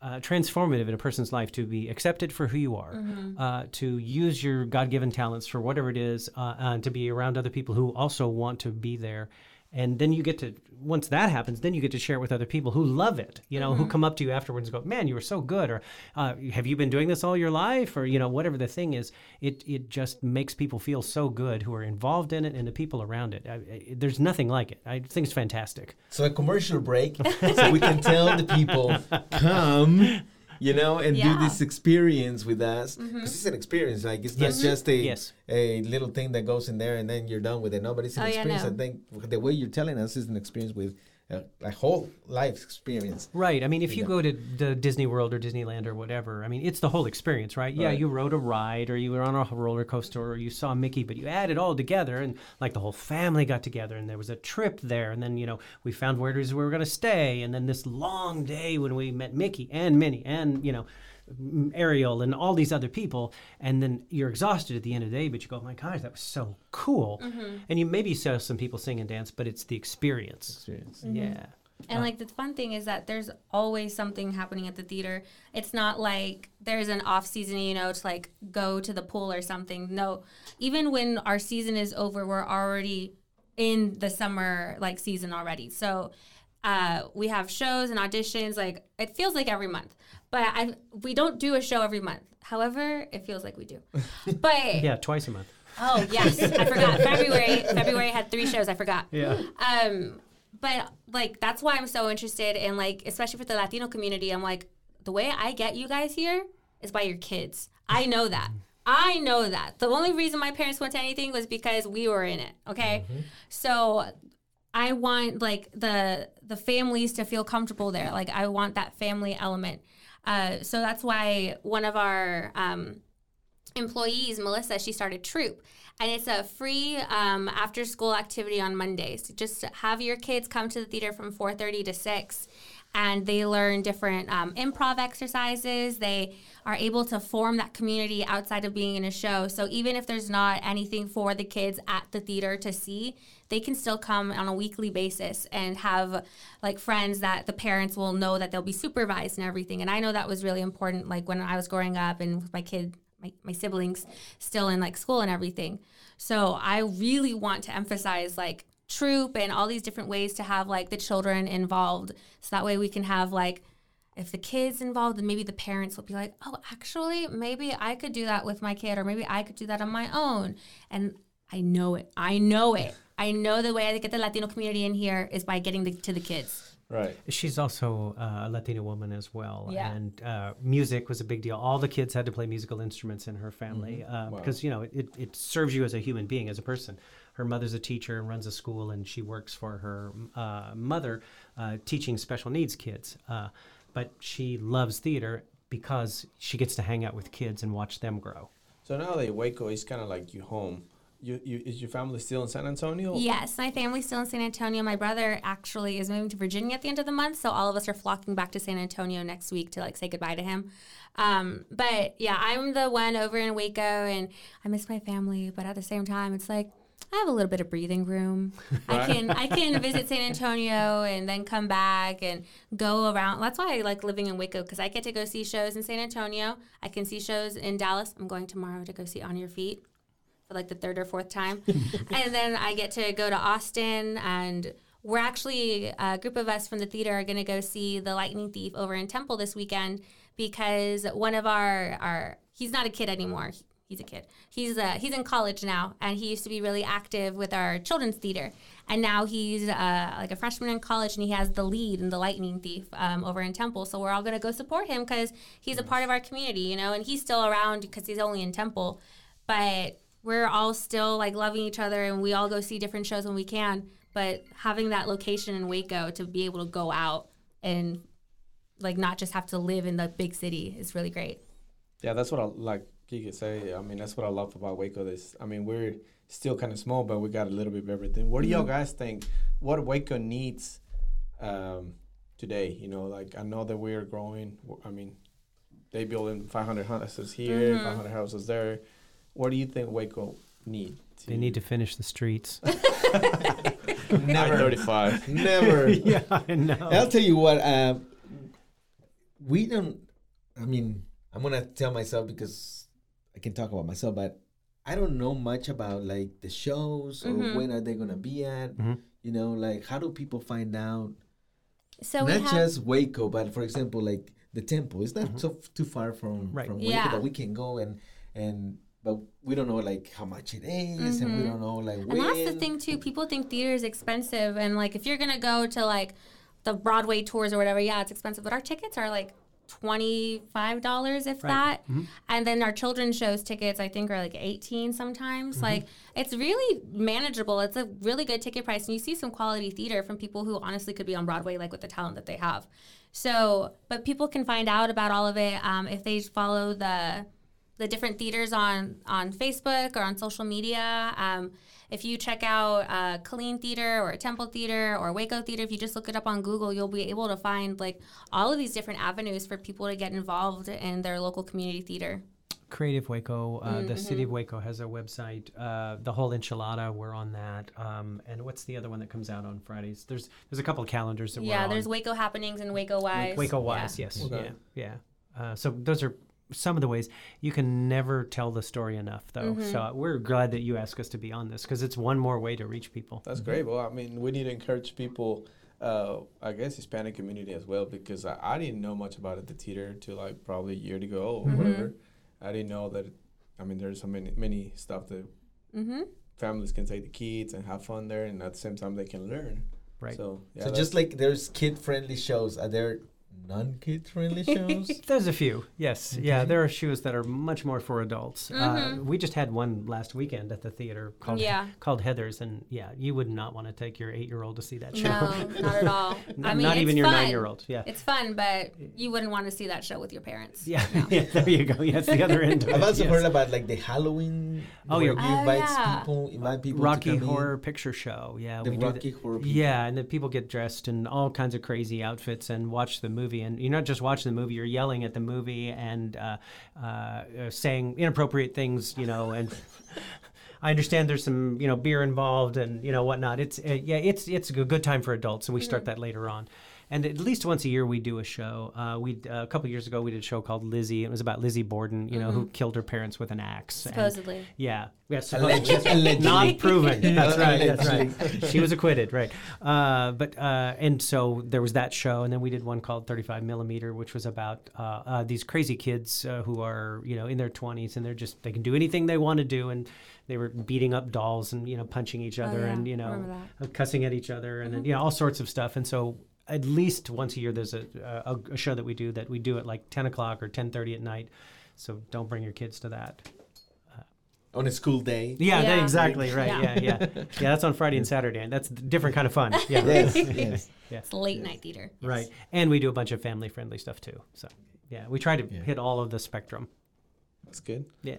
uh, transformative in a person's life to be accepted for who you are, uh, to use your God given talents for whatever it is, uh, and to be around other people who also want to be there. And then you get to, once that happens, then you get to share it with other people who love it, you know, who come up to you afterwards and go, man, you were so good. Or uh, have you been doing this all your life? Or, you know, whatever the thing is, it, it just makes people feel so good who are involved in it and the people around it. I, I, there's nothing like it. I think it's fantastic.
So a commercial break, (laughs) so we can tell the people (laughs) come, you know, and
Yeah.
do this experience with us mm-hmm. because it's an experience. Like it's
Yes.
not just a
Yes.
a little thing that goes in there and then you're done with it. No, but it's oh, an
Oh, yeah,
experience.
no.
I think the way you're telling us is an experience with a, a whole life experience.
Right. I mean, if you go to the Disney World or Disneyland or whatever, I mean, it's the whole experience, right? Yeah,
Right.
you rode a ride or you were on a roller coaster or you saw Mickey, but you add it all together and like the whole family got together and there was a trip there. And then, you know, we found where it is we were going to stay. And then this long day when we met Mickey and Minnie and, you know, Ariel and all these other people, and then you're exhausted at the end of the day, but you go, oh "My gosh, that was so cool!" Mm-hmm. And you maybe saw some people sing and dance, but it's the experience.
Experience. Mm-hmm.
Yeah.
And like the fun thing is that there's always something happening at the theater. It's not like there's an off season, you know, to like go to the pool or something. No, even when our season is over, we're already in the summer like season already. So uh, we have shows and auditions. Like it feels like every month, but I we don't do a show every month. However, it feels like we do. (laughs) But
Yeah, twice a month.
oh yes, I forgot February. February had three shows. I forgot.
Yeah.
Um, but like that's why I'm so interested in like, especially for the Latino community. I'm like, the way I get you guys here is by your kids. I know that. I know that. The only reason my parents went to anything was because we were in it. Okay, so I want like the the families to feel comfortable there. Like I want that family element. Uh, so that's why one of our um, employees, Melissa, she started Troop. And it's a free um, after school activity on Mondays. Just have your kids come to the theater from 4.30 to 6. And they learn different um, improv exercises. They are able to form that community outside of being in a show. So even if there's not anything for the kids at the theater to see, they can still come on a weekly basis and have like friends that the parents will know that they'll be supervised and everything. And I know that was really important, like when I was growing up and with my kid, my, my siblings still in like school and everything. So I really want to emphasize like troop and all these different ways to have like the children involved. So that way we can have like if the kids involved, then maybe the parents will be like, oh, actually, maybe I could do that with my kid, or maybe I could do that on my own. And I know it. I know it. (laughs) I know the way I get the Latino community in here is by getting the, to the kids.
Right.
She's also uh, a Latina woman as well,
Yeah.
and uh, music was a big deal. All the kids had to play musical instruments in her family uh, because you know it, it serves you as a human being, as a person. Her mother's a teacher and runs a school, and she works for her uh, mother, uh, teaching special needs kids. Uh, but she loves theater because she gets to hang out with kids and watch them grow.
So now that Waco is kind of like your home, you, you is your family still in San Antonio?
Yes, my family's still in San Antonio. My brother actually is moving to Virginia at the end of the month, so all of us are flocking back to San Antonio next week to like say goodbye to him. Um, but yeah, I'm the one over in Waco, and I miss my family. But at the same time, it's like I have a little bit of breathing room. (laughs) I can I can visit San Antonio and then come back and go around. That's why I like living in Waco because I get to go see shows in San Antonio. I can see shows in Dallas. I'm going tomorrow to go see On Your Feet for like the third or fourth time. (laughs) and then I get to go to Austin and we're actually a group of us from the theater are going to go see The Lightning Thief over in Temple this weekend because one of our our he's not a kid anymore. He's a kid. He's uh, he's in college now, and he used to be really active with our children's theater. And now he's uh, like a freshman in college, and he has the lead in the Lightning Thief um, over in Temple. So we're all gonna go support him because he's a part of our community, you know. And he's still around because he's only in Temple, but we're all still like loving each other, and we all go see different shows when we can. But having that location in Waco to be able to go out and like not just have to live in the big city is really great.
Yeah, that's what I like. Kiki say. I mean, that's what I love about Waco. This, I mean, we're still kind of small, but we got a little bit of everything. What do y'all guys think? What Waco needs um, today? You know, like I know that we are growing. I mean, they building 500 houses here, 500 houses there. What do you think Waco need?
They need to finish the streets. (laughs)
Never 35.
Never. (laughs)
yeah, I know.
I'll tell you what. Uh, we don't. I mean, I'm gonna tell myself because I can talk about myself, but I don't know much about like the shows or
Mhm.
when are they gonna be at.
Mhm.
You know, like how do people find out?
So we
Not
have
just Waco, but for example, like the temple. It's not so too far from
Right.
from Waco
Yeah.
that we can go and and. But we don't know like how much it is, and we
Mhm.
don't know like
And that's the thing too. People think theater is expensive, and like if you're gonna go to like the Broadway tours or whatever, yeah, it's expensive. But our tickets are like twenty five dollars, if
Right.
that.
Mm-hmm.
And then our children's shows tickets, I think, are like eighteen sometimes.
Mm-hmm.
Like it's really manageable. It's a really good ticket price, and you see some quality theater from people who honestly could be on Broadway, like with the talent that they have. So, but people can find out about all of it um, if they follow the the different theaters on on Facebook or on social media. Um, if you check out uh, Killeen Theater or Temple Theater or Waco Theater, if you just look it up on Google, you'll be able to find like all of these different avenues for people to get involved in their local community theater.
Creative Waco, uh, the city
Mm-hmm.
of Waco has a website. Uh, the whole enchilada, we're on that. Um, and what's the other one that comes out on Fridays? There's there's a couple of calendars that
yeah,
we're yeah.
there's
on.
Waco happenings and Waco Wise.
Waco
Yeah.
Wise, yes,
Okay.
yeah, yeah. Uh, so those are some of the ways you can never tell the story enough, though.
Mm-hmm.
So we're glad that you asked us to be on this because it's one more way to reach people.
That's great. Well, I mean, we need to encourage people, uh, I guess Hispanic community as well, because I, I didn't know much about it, the theater, till like probably a year ago or
Mm-hmm.
whatever. I didn't know that. I mean, there's so many many stuff that
Mm-hmm.
families can take the kids and have fun there, and at the same time they can learn.
Right.
So yeah,
so just like there's kid friendly shows, are there non kid friendly shows?
There's a few, yes, yeah. There are shows that are much more for adults. Uh,
Mhm.
we just had one last weekend at the theater called
Yeah. (laughs)
called Heather's, and yeah, you would not want to take your eight year old to see that show.
No, not at (laughs) all. I mean,
not
it's
even your nine year old. Yeah.
It's fun, but you wouldn't want to see that show with your parents.
Yeah, (laughs) yeah, there you go. Yeah, it's the other end of it.
I've also
yes.
heard about like the Halloween thing?
Oh,
where
yeah.
You
Oh,
invite
yeah.
people, invite people
Rocky
to come
Horror
In.
Picture Show. Yeah,
The
we do
Rocky
that.
Horror Picture
Yeah, and the people get dressed in all kinds of crazy outfits and watch the movie. And you're not just watching the movie; you're yelling at the movie and uh, uh, uh, saying inappropriate things. You know, and (laughs) I understand there's some you know beer involved and you know whatnot. It's uh, yeah, it's it's a good time for adults, and we start that later on. And at least once a year we do a show. Uh, we uh, a couple years ago we did a show called Lizzie. It was about Lizzie Borden, you know, who killed her parents with an axe.
Supposedly.
yeah. Yeah, (laughs)
Allegedly. Allegedly.
not proven. (laughs) That's right. That's right. She was acquitted, right? Uh, but uh, and so there was that show, and then we did one called 35 millimeter, which was about uh, uh, these crazy kids uh, who are you know in their 20s, and they're just they can do anything they want to do, and they were beating up dolls and you know punching each other
yeah.
and you know cussing at each other, and then you know all sorts of stuff, and so. At least once a year, there's a, a, a show that we do that we do at like 10 o'clock or 10:30 at night. So don't bring your kids to that.
on a school day.
Yeah,
Yeah.
that- exactly right.
Yeah.
Yeah. yeah, (laughs) yeah, That's on Friday and Saturday, and that's a different kind of fun. (laughs) Yeah,
Yes, yes.
It's late night theater. Yes.
right. And we do a bunch of family-friendly stuff too. So, yeah, we try to
Yeah.
hit all of the spectrum.
That's good.
Yeah.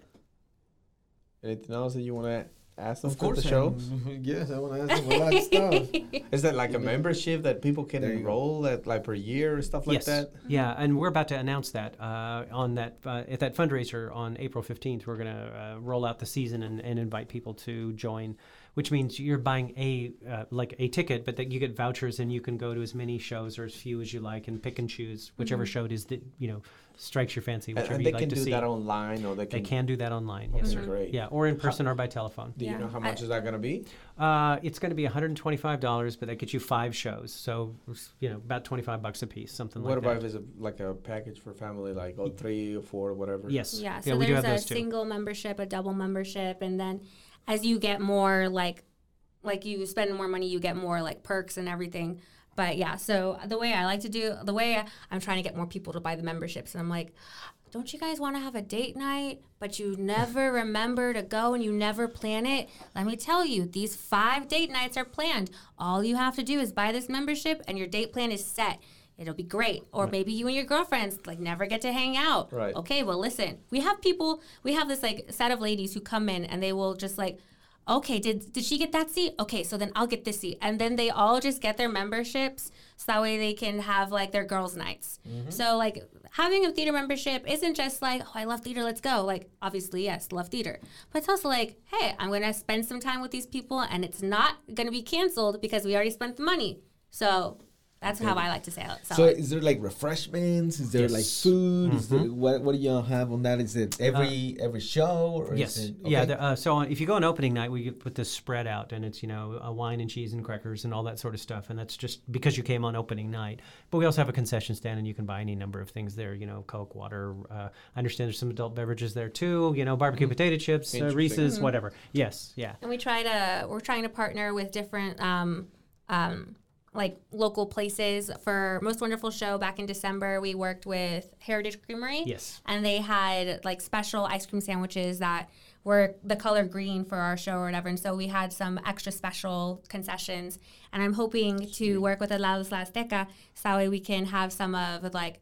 Anything else that you want to ask them
Of
for
course,
the show?
yes, I (laughs) want to ask them a lot of (laughs) stuff.
Is that like a membership that people can
There go.
enroll at like per year or stuff like
yes.
that?
Yeah, and we're about to announce that uh, on that uh, at that fundraiser on April fifteenth. We're going to uh, roll out the season and, and invite people to join, which means you're buying a uh, like a ticket, but that you get vouchers and you can go to as many shows or as few as you like and pick and choose whichever show it is that you know strikes your fancy,
And,
whichever
and
you'd
they
like
can
to
do
see.
that online or they can.
they
can.
can do that online.
Oh,
Yes,
that's
sir.
great.
Yeah, or in person or by telephone.
Do you
Yeah.
know how
I-
much is that going to be?
Uh, it's going to be $125, but that gets you five shows. So, you know, about 25 bucks a piece, something
What
like that.
What about
that.
if it's a, like a package for family, like oh, three or four or whatever?
Yes.
Yeah, so
we do
there's
have
a
those
single membership, a double membership, and then as you get more like like you spend more money, you get more like perks and everything. But yeah, so the way I like to do the way I'm trying to get more people to buy the memberships, and I'm like, don't you guys want to have a date night, but you never (laughs) remember to go and you never plan it? Let me tell you, these five date nights are planned. All you have to do is buy this membership, and your date plan is set. It'll be great. Or maybe you and your girlfriends like never get to hang out.
Right.
Okay, well listen. We have people we have this like set of ladies who come in and they will just like Okay, did did she get that seat? Okay, so then I'll get this seat. And then they all just get their memberships so that way they can have like their girls' nights. Mm-hmm. So like having a theater membership isn't just like, oh I love theater, let's go. Like obviously, yes, love theater. But it's also like, hey, I'm gonna spend some time with these people and it's not gonna be canceled because we already spent the money. So that's how I like to say it.
So is there like refreshments? Is there like
Yes.
food? Is there, what what do y'all have on that? Is it every every show? Or
Yes.
Is it,
Yeah.
okay.
The, uh, so on, if you go on opening night, we put this spread out, and it's you know a wine and cheese and crackers and all that sort of stuff, and that's just because you came on opening night. But we also have a concession stand, and you can buy any number of things there. You know, Coke, water. Uh, I understand there's some adult beverages there too. You know, barbecue potato chips, uh,
Interesting.
Reese's, whatever. Yes. Yeah.
and we try to we're trying to partner with different um, um, like local places for most wonderful show back in december we worked with heritage creamery
Yes.
and they had like special ice cream sandwiches that were the color green for our show or whatever and so we had some extra special concessions and i'm hoping to work with Helados La Azteca so that way we can have some of like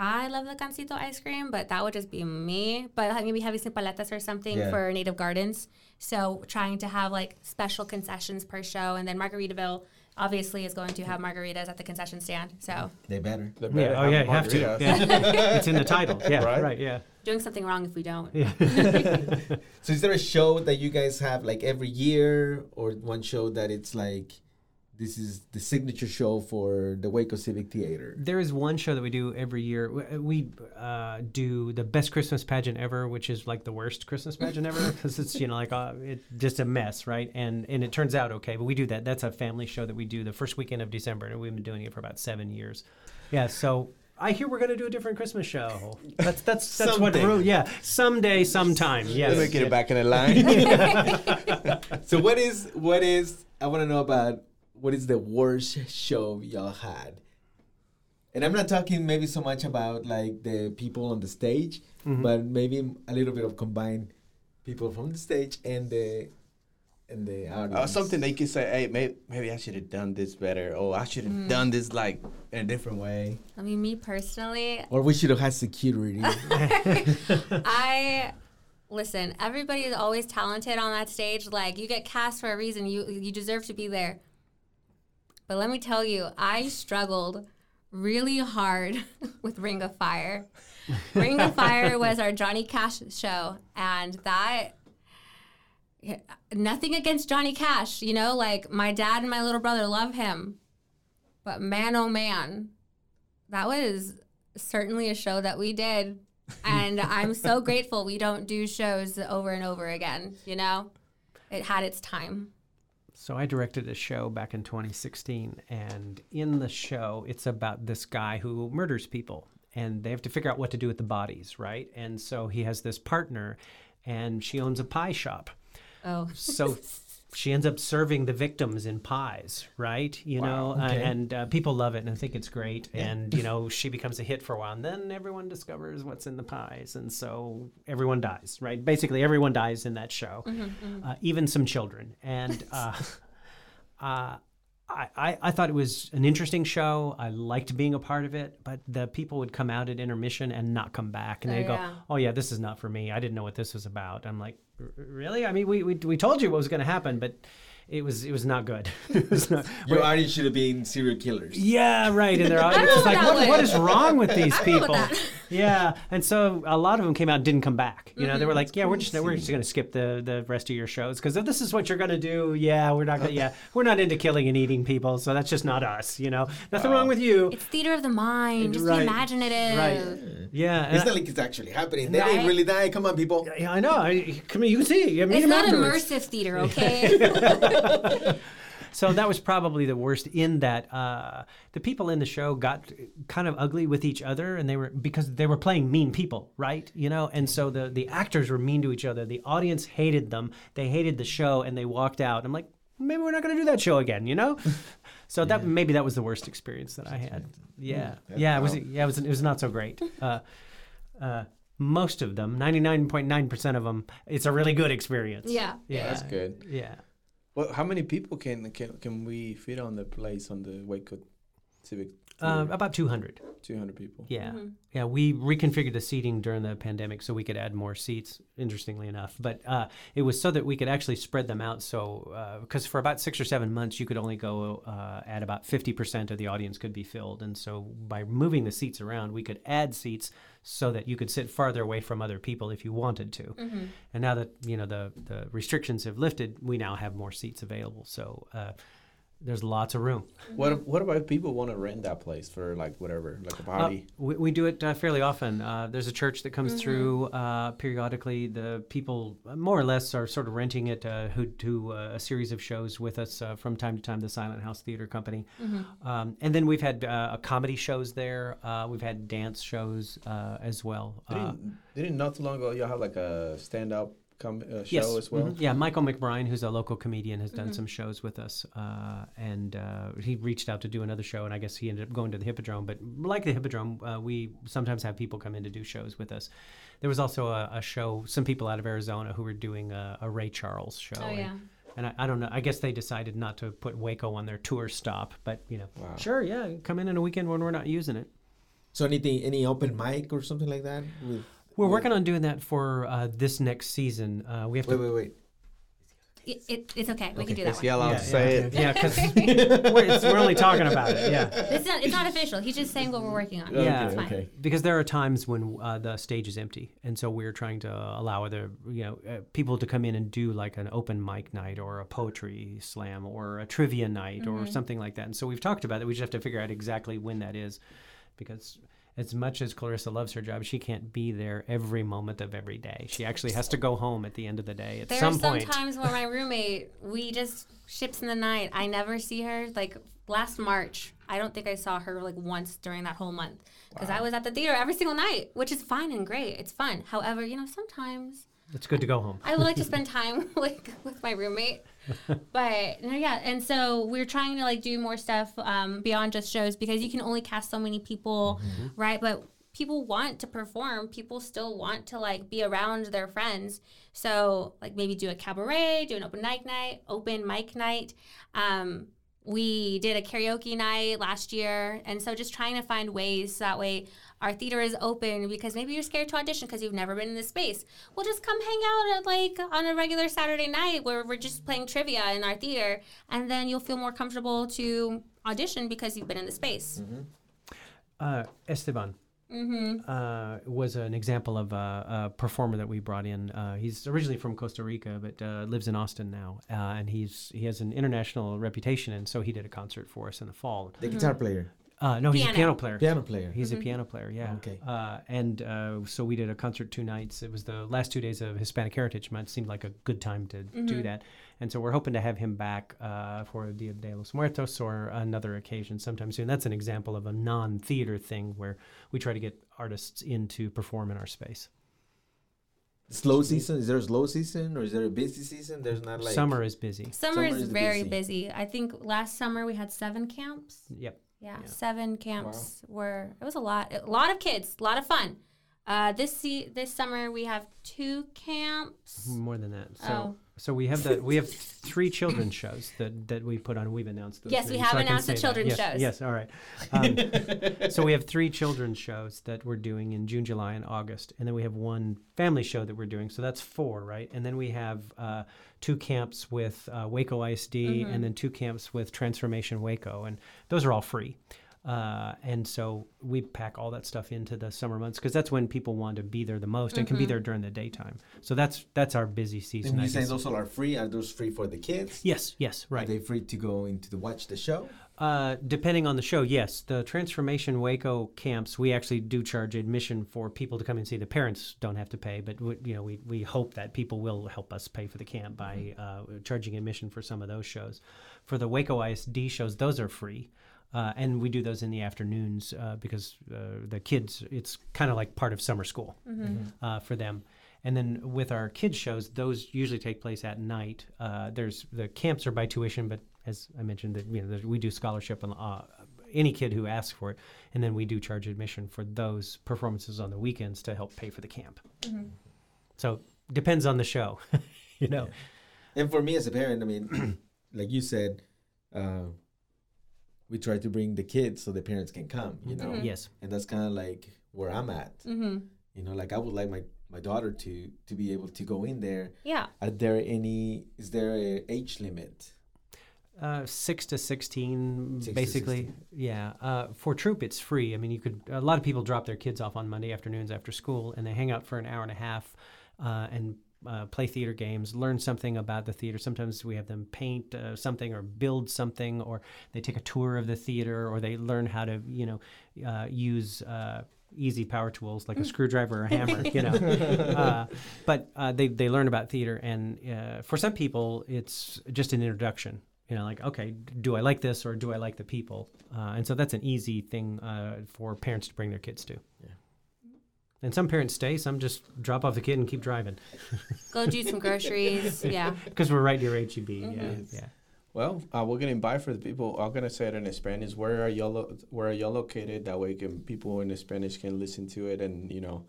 I love the gansito ice cream, but that would just be me. But maybe having some paletas or something
Yeah.
for Native Gardens. So trying to have like special concessions per show, and then Margaritaville obviously is going to have margaritas at the concession stand. So
they better.
They
Yeah.
better
Oh yeah. You have to. Yeah. (laughs) it's in the title. Yeah.
Right?
Right. Yeah.
doing something wrong if we don't.
Yeah. (laughs)
So is there a show that you guys have like every year, or one show that it's like this is the signature show for the Waco Civic Theater?
There is one show that we do every year. W- We uh, do the best Christmas pageant ever, which is like the worst Christmas pageant ever (laughs) because it's you know like uh, it just a mess, right? And and it turns out okay, but we do that. That's a family show that we do the first weekend of December, and we've been doing it for about seven years. Yeah, so. I hear we're going to do a different Christmas show. That's that's that's what
Someday.
ru- yeah someday sometime yes
Let me get
yeah.
it back in the (laughs) line. (laughs)
So what is what is I want to know about what is the worst show y'all had? And I'm not talking maybe so much about like the people on the stage,
Mm-hmm.
but maybe a little bit of combined people from the stage and the and the audience.
uh, something they could say, hey, maybe, maybe I should have done this better. Oh, I should have done this like in a different way.
I mean, me personally,
Or we should have had security. (laughs)
I listen, everybody is always talented on that stage. Like you get cast for a reason. You you deserve to be there. But let me tell you, I struggled really hard (laughs) with Ring of Fire. Ring of Fire (laughs) was our Johnny Cash show, and that nothing against Johnny Cash, you know, like my dad and my little brother love him. But man oh man, that was certainly a show that we did. And (laughs) I'm so grateful we don't do shows over and over again, you know? It had its time.
So I directed a show back in 2016, and in the show, it's about this guy who murders people, and they have to figure out what to do with the bodies, right? And so he has this partner, and she owns a pie shop.
Oh.
So (laughs) she ends up serving the victims in pies, right? You know, uh, and uh, people love it and think it's great. And you know, she becomes a hit for a while, and then everyone discovers what's in the pies, and so everyone dies, right? Basically, everyone dies in that show, Uh, even some children. And uh, (laughs) uh, I, I, I thought it was an interesting show. I liked being a part of it, but the people would come out at intermission and not come back, and
Oh,
they go, "Oh yeah, this is not for me. I didn't know what this was about." I'm like, "R- "Really? I mean, we, we, we told you what was going to happen, but it was it was not good. (laughs) it was not, (laughs)
Your audience should have been serial killers.
yeah, right. And they're (laughs) all, just like,
that
what, what
way.
is wrong with these
I don't know
people?
About that.
Yeah, and so a lot of them came out and didn't come back. You know, they were mm-hmm. like, yeah, we're just we're just going to skip the the rest of your shows because if this is what you're going to do, yeah, we're not gonna, yeah, we're not into killing and eating people, so that's just not us. You know, nothing wrong with you.
It's theater of the mind. Just
Right.
be imaginative.
Right. Yeah, and
It's
I-
not like it's actually happening. They
Right.
didn't really die. Come on, people.
yeah, I know. I, come here, you can see. You meet
It's not immersive theater, (laughs) okay? (laughs)
So that was probably the worst in that uh, the people in the show got kind of ugly with each other, and they were because they were playing mean people, right? You know, and so the the actors were mean to each other. The audience hated them. They hated the show, and they walked out. I'm like, maybe we're not going to do that show again, you know? (laughs) So that maybe that was the worst experience that I had. Yeah, yeah, it was. Yeah, it was. It was not so great. Uh, uh, most of them, 99.9% of them, it's a really good experience.
Yeah.
Yeah.
That's good.
Yeah.
Well, how many people can can, can we fit on the place on the Waco Civic?
Uh, about 200.
200 people.
Yeah,
Mm-hmm.
yeah. We reconfigured the seating during the pandemic so we could add more seats. Interestingly enough, but uh, it was so that we could actually spread them out. So because for about six or seven months, you could only go uh, at about fifty percent of the audience could be filled, and so by moving the seats around, we could add seats so that you could sit farther away from other people if you wanted to.
Mm-hmm.
And now that you know the the restrictions have lifted, we now have more seats available. So. Uh, there's lots of room.
What if- what about if people want to rent that place for like whatever, like a
Uh,
party?
we, we do it uh, fairly often. Uh, there's a church that comes through uh, periodically. The people, uh, more or less, are sort of renting it uh, who do uh, a series of shows with us uh, from time to time. The Silent House Theater Company, um, and then we've had uh, comedy shows there. Uh, we've had dance shows uh, as well. Uh,
didn't, didn't not too long ago y'all have like a stand up com- uh, show
yes,
as well?
mhm. Yeah, Michael McBride, who's a local comedian, has done some shows with us, uh, and uh, he reached out to do another show, and I guess he ended up going to the Hippodrome. But like the Hippodrome, uh, we sometimes have people come in to do shows with us. There was also a, a show, some people out of Arizona who were doing a, a Ray Charles show.
Oh,
and,
yeah.
And I, I don't know. I guess they decided not to put Waco on their tour stop, but you know,
Wow.
sure, yeah, come in on a weekend when we're not using it.
So anything, any open mic or something like that? With,
We're
with-
working on doing that for uh, this next season. Uh, we have to
Wait, wait, wait.
It, it, it's okay. We can do that. one.
he allowed to say it?
Yeah, because (laughs) we're, we're only talking about it. Yeah.
It's not, it's not official. He's just saying what we're working on.
Yeah.
It's fine.
okay.
Because there are times when uh, the stage is empty, and so we're trying to allow other, you know, uh, people to come in and do like an open mic night or a poetry slam or a trivia night or something like that. And so we've talked about it. We just have to figure out exactly when that is, because as much as Clarissa loves her job, she can't be there every moment of every day. She actually has to go home at the end of the day at
There
some
are some
point.
times where my roommate, we just ships in the night. I never see her. Like last March, I don't think I saw her like once during that whole month because I was at the theater every single night, which is fine and great. It's fun. However, you know, sometimes
It's good to go home.
I would like to (laughs) spend time (laughs) like with my roommate. (laughs) But no, yeah, and so we're trying to like do more stuff um, beyond just shows because you can only cast so many people, right? But people want to perform. People still want to like be around their friends. So like maybe do a cabaret, do an open mic night, open mic night. Um, we did a karaoke night last year, and so just trying to find ways so that way our theater is open because maybe you're scared to audition because you've never been in this space. Well, just come hang out at like on a regular Saturday night where we're just playing trivia in our theater, and then you'll feel more comfortable to audition because you've been in the space.
Uh, Esteban uh, was an example of a, a performer that we brought in. Uh, he's originally from Costa Rica, but uh, lives in Austin now, uh, and he's he has an international reputation, and so he did a concert for us in the fall.
The guitar player,
Uh, no, he's a
Piano.
piano player.
piano player.
He's a piano player, yeah.
Okay.
Uh, and uh, so we did a concert two nights. It was the last two days of Hispanic Heritage Month. Seemed like a good time to do that. And so we're hoping to have him back uh, for Dia de los Muertos or another occasion sometime soon. That's an example of a non-theater thing where we try to get artists in to perform in our space.
slow season. Is there a slow season or is there a busy season? There's not like
Summer is busy.
Summer,
Summer
is,
is
very
busy.
busy. I think last summer we had seven camps.
Yep.
Yeah, seven camps were it was a lot, a lot of kids, a lot of fun. Uh, this se- this summer we have two camps.
More than that. So
Oh.
So we have the we have three children's shows that, that we put on. We've announced those.
Yes, we have
so
announced the children's
Yes,
shows.
Yes, all right. Um, so we have three children's shows that we're doing in June, July, and August, and then we have one family show that we're doing. So that's four, right? And then we have uh, two camps with uh, Waco ISD,
Mm-hmm.
and then two camps with Transformation Waco, and those are all free. Uh, and so we pack all that stuff into the summer months because that's when people want to be there the most and can be
Mm-hmm.
there during the daytime. So that's that's our busy season.
And you say those all are free? Are those free for the kids?
Yes, yes, right.
Are they free to go into the watch the show?
Uh, depending on the show, yes. The Transformation Waco camps, we actually do charge admission for people to come and see. The parents don't have to pay, but we, you know, we, we hope that people will help us pay for the camp by uh, charging admission for some of those shows. For the Waco ISD shows, those are free. Uh, and we do those in the afternoons uh, because uh, the kids, it's kind of like part of summer school uh, for them. And then with our kids shows, those usually take place at night. Uh, there's the camps are by tuition, but as I mentioned, that you know we do scholarship on uh, any kid who asks for it, and then we do charge admission for those performances on the weekends to help pay for the camp. So depends on the show, (laughs) you know.
And for me as a parent, I mean, (clears throat) like you said, uh, we try to bring the kids so the parents can come, you know?
Yes.
And that's kind of like where I'm at.
Mm-hmm.
You know, like I would like my, my daughter to to be able to go in there.
Yeah.
Are there any, is there a age limit?
Uh, six to sixteen,
Six to
basically.
16.
Yeah. Uh, for troop, it's free. I mean, you could. A lot of people drop their kids off on Monday afternoons after school, and they hang out for an hour and a half, uh, and uh, play theater games, learn something about the theater. Sometimes we have them paint uh, something or build something, or they take a tour of the theater, or they learn how to, you know, uh, use. Uh, easy power tools like a screwdriver or a hammer (laughs) you know uh, but uh, they, they learn about theater and uh, for some people it's just an introduction you know like okay do i like this or do i like the people uh, and so that's an easy thing uh, for parents to bring their kids to
Yeah.
And some parents stay some just drop off the kid and keep driving (laughs)
Go do some groceries. (laughs) Yeah.
because we're right near heb yeah
Yes.
yeah
Well, uh, we're gonna invite for the people. I'm gonna say it in Spanish. Where are y'all? lo- Where are y'all located? That way, can people in Spanish can listen to it, and you know,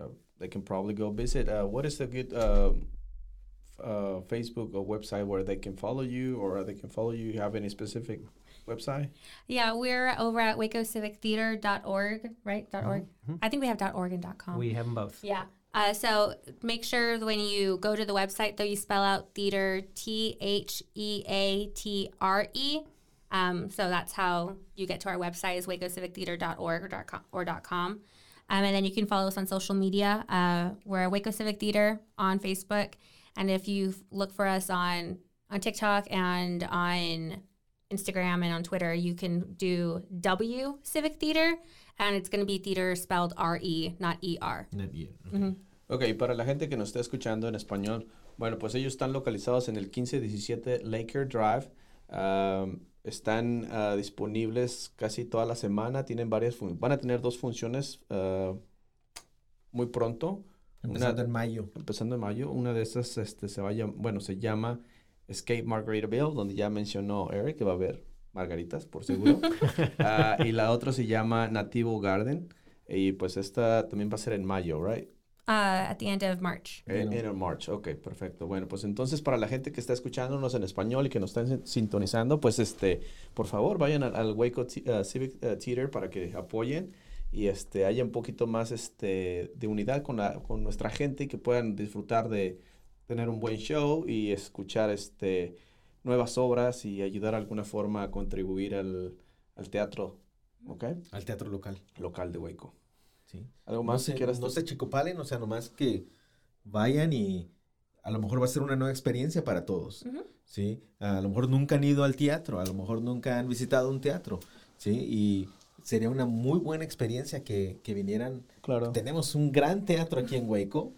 uh, they can probably go visit. Uh, what is the good uh, f- uh, Facebook or website where they can follow you, or they can follow you? You have any specific website?
Yeah, we're over at wacocivictheatre.org, right? Dot .org. I think we have dot .org and dot .com.
we have them both
Yeah. Uh, so make sure when you go to the website, though, you spell out theater T H E A T R E. Um, so that's how you get to our website is wacocivictheatre.org or dot com. Or dot com. Um, and then you can follow us on social media. Uh, we're Waco Civic Theater on Facebook, and if you look for us on on TikTok and on Instagram and on Twitter, you can do W Civic Theater, and it's going to be theater spelled R E, not E R.
Not yet.
Ok, para la gente que nos está escuchando en español, bueno, pues ellos están localizados en el 1517 Laker Drive. Um, están ah, disponibles casi toda la semana. Tienen varias fun- van a tener dos funciones ah, muy pronto.
Empezando en mayo.
Empezando en mayo. Una de esas este, se va a llam- bueno, se llama Escape Margaritaville, donde ya mencionó Eric que va a haber margaritas, por seguro. (laughs) Ah, y la otra se llama Nativo Garden. Y pues esta también va a ser en mayo, right?
Uh, at the end of March.
En,
Bueno.
en March, ok, perfecto. Bueno, pues entonces para la gente que está escuchándonos en español y que nos están sin- sintonizando, pues este, por favor vayan al, al Waco uh, Civic uh, Theater para que apoyen y este, haya un poquito más este, de unidad con, la, con nuestra gente y que puedan disfrutar de tener un buen show y escuchar este, nuevas obras y ayudar de alguna forma a contribuir al, al teatro, ¿ok?
Al teatro local.
Local de Waco.
Sí.
¿Algo
No
más
se,
que quieras
no se chicopalen, o sea, nomás que vayan y a lo mejor va a ser una nueva experiencia para todos. ¿sí? A lo mejor nunca han ido al teatro, a lo mejor nunca han visitado un teatro, ¿sí? Y sería una muy buena experiencia que, que vinieran.
Claro.
Tenemos un gran teatro aquí en Hueco.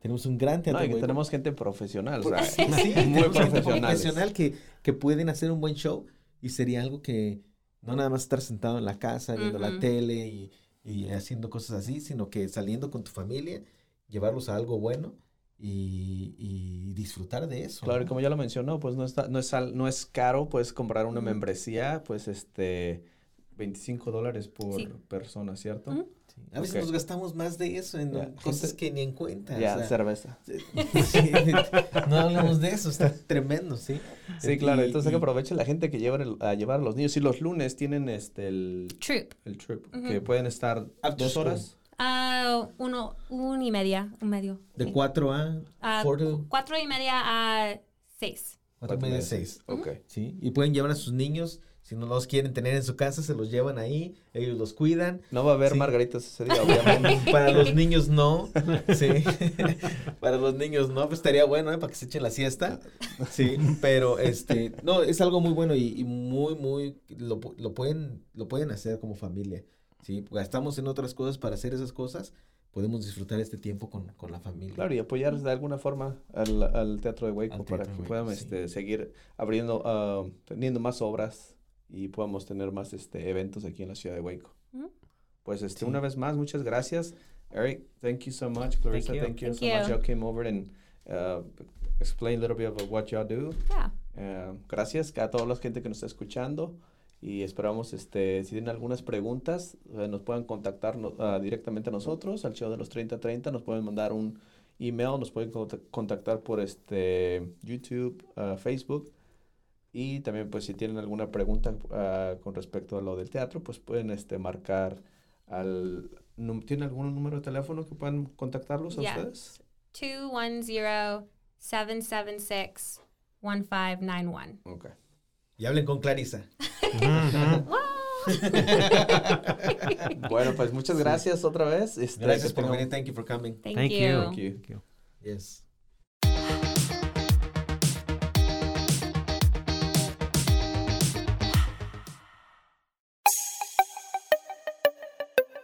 Tenemos un gran teatro
No, y que tenemos gente profesional, o sea, (laughs)
Sí,
muy
profesional que, que pueden hacer un buen show y sería algo que no nada más estar sentado en la casa viendo la
Ujú.
tele y, y haciendo cosas así, sino que saliendo con tu familia, llevarlos a algo bueno y, y disfrutar de eso.
Claro, y
¿no?
como ya lo mencionó, pues no, está, no, es, no es caro, puedes comprar una membresía, pues este, 25 dólares por
Sí.
persona, ¿cierto?
Ujú.
Sí, A veces nos gastamos más de eso en cosas
gente-
que ni en cuenta. o
Ya,
sea,
cerveza. (laughs)
sí, no hablamos de eso, está tremendo, sí.
Sí, claro,
Y-
entonces hay que aprovechar la gente que llevan el- a llevar a los niños. Y los lunes tienen este el,
Troop.
el trip, que pueden estar
After
dos
school.
horas.
Ah, uno, un y media, un medio.
De
sí.
4 a
Ah,
4
cu- cuatro y media a seis.
cuatro y media, 6.
Ok.
¿sí? Y pueden llevar a sus niños, si no los quieren tener en su casa, se los llevan ahí, ellos los cuidan.
No va a haber
Sí.
margaritas ese día, (laughs) obviamente.
Para los niños no, sí. (laughs) Para los niños no, pues estaría bueno, ¿eh? Para que se echen la siesta. Sí, pero este, no, es algo muy bueno y, y muy, muy, lo, lo pueden, lo pueden hacer como familia. Sí, gastamos en otras cosas para hacer esas cosas, podemos disfrutar este tiempo con, con la familia.
Claro, y apoyar de alguna forma al, al Teatro de
Al
para que puedan
sí.
este, seguir abriendo, ah, teniendo más obras y podamos tener más este, eventos aquí en la ciudad de Waco.
Ujú.
Pues este,
Sí.
una vez más, muchas gracias. Eric, thank you so much. Clarissa,
you.
thank you,
Thank
so much.
you.
Y'all came over and uh, explain a little bit of what y'all do.
Yeah.
Eh, gracias a toda la gente que nos está escuchando y esperamos, este, si tienen algunas preguntas, eh, nos puedan contactar no- ah, directamente a nosotros, al show de los 3030, nos pueden mandar un email, nos pueden conta- contactar por este YouTube, ah, Facebook y también pues si tienen alguna pregunta ah, con respecto a lo del teatro, pues pueden este, marcar al... ¿Tienen algún número de teléfono que puedan contactarlos a
Yeah.
ustedes?
210-776-1591.
Ok.
Y hablen con Clarisa. (laughs) (laughs)
Bueno, pues muchas gracias otra vez. Este,
Gracias por venir. Thank you for coming.
Thank,
Thank
you.
you.
Thank you.
Thank you.
Yes.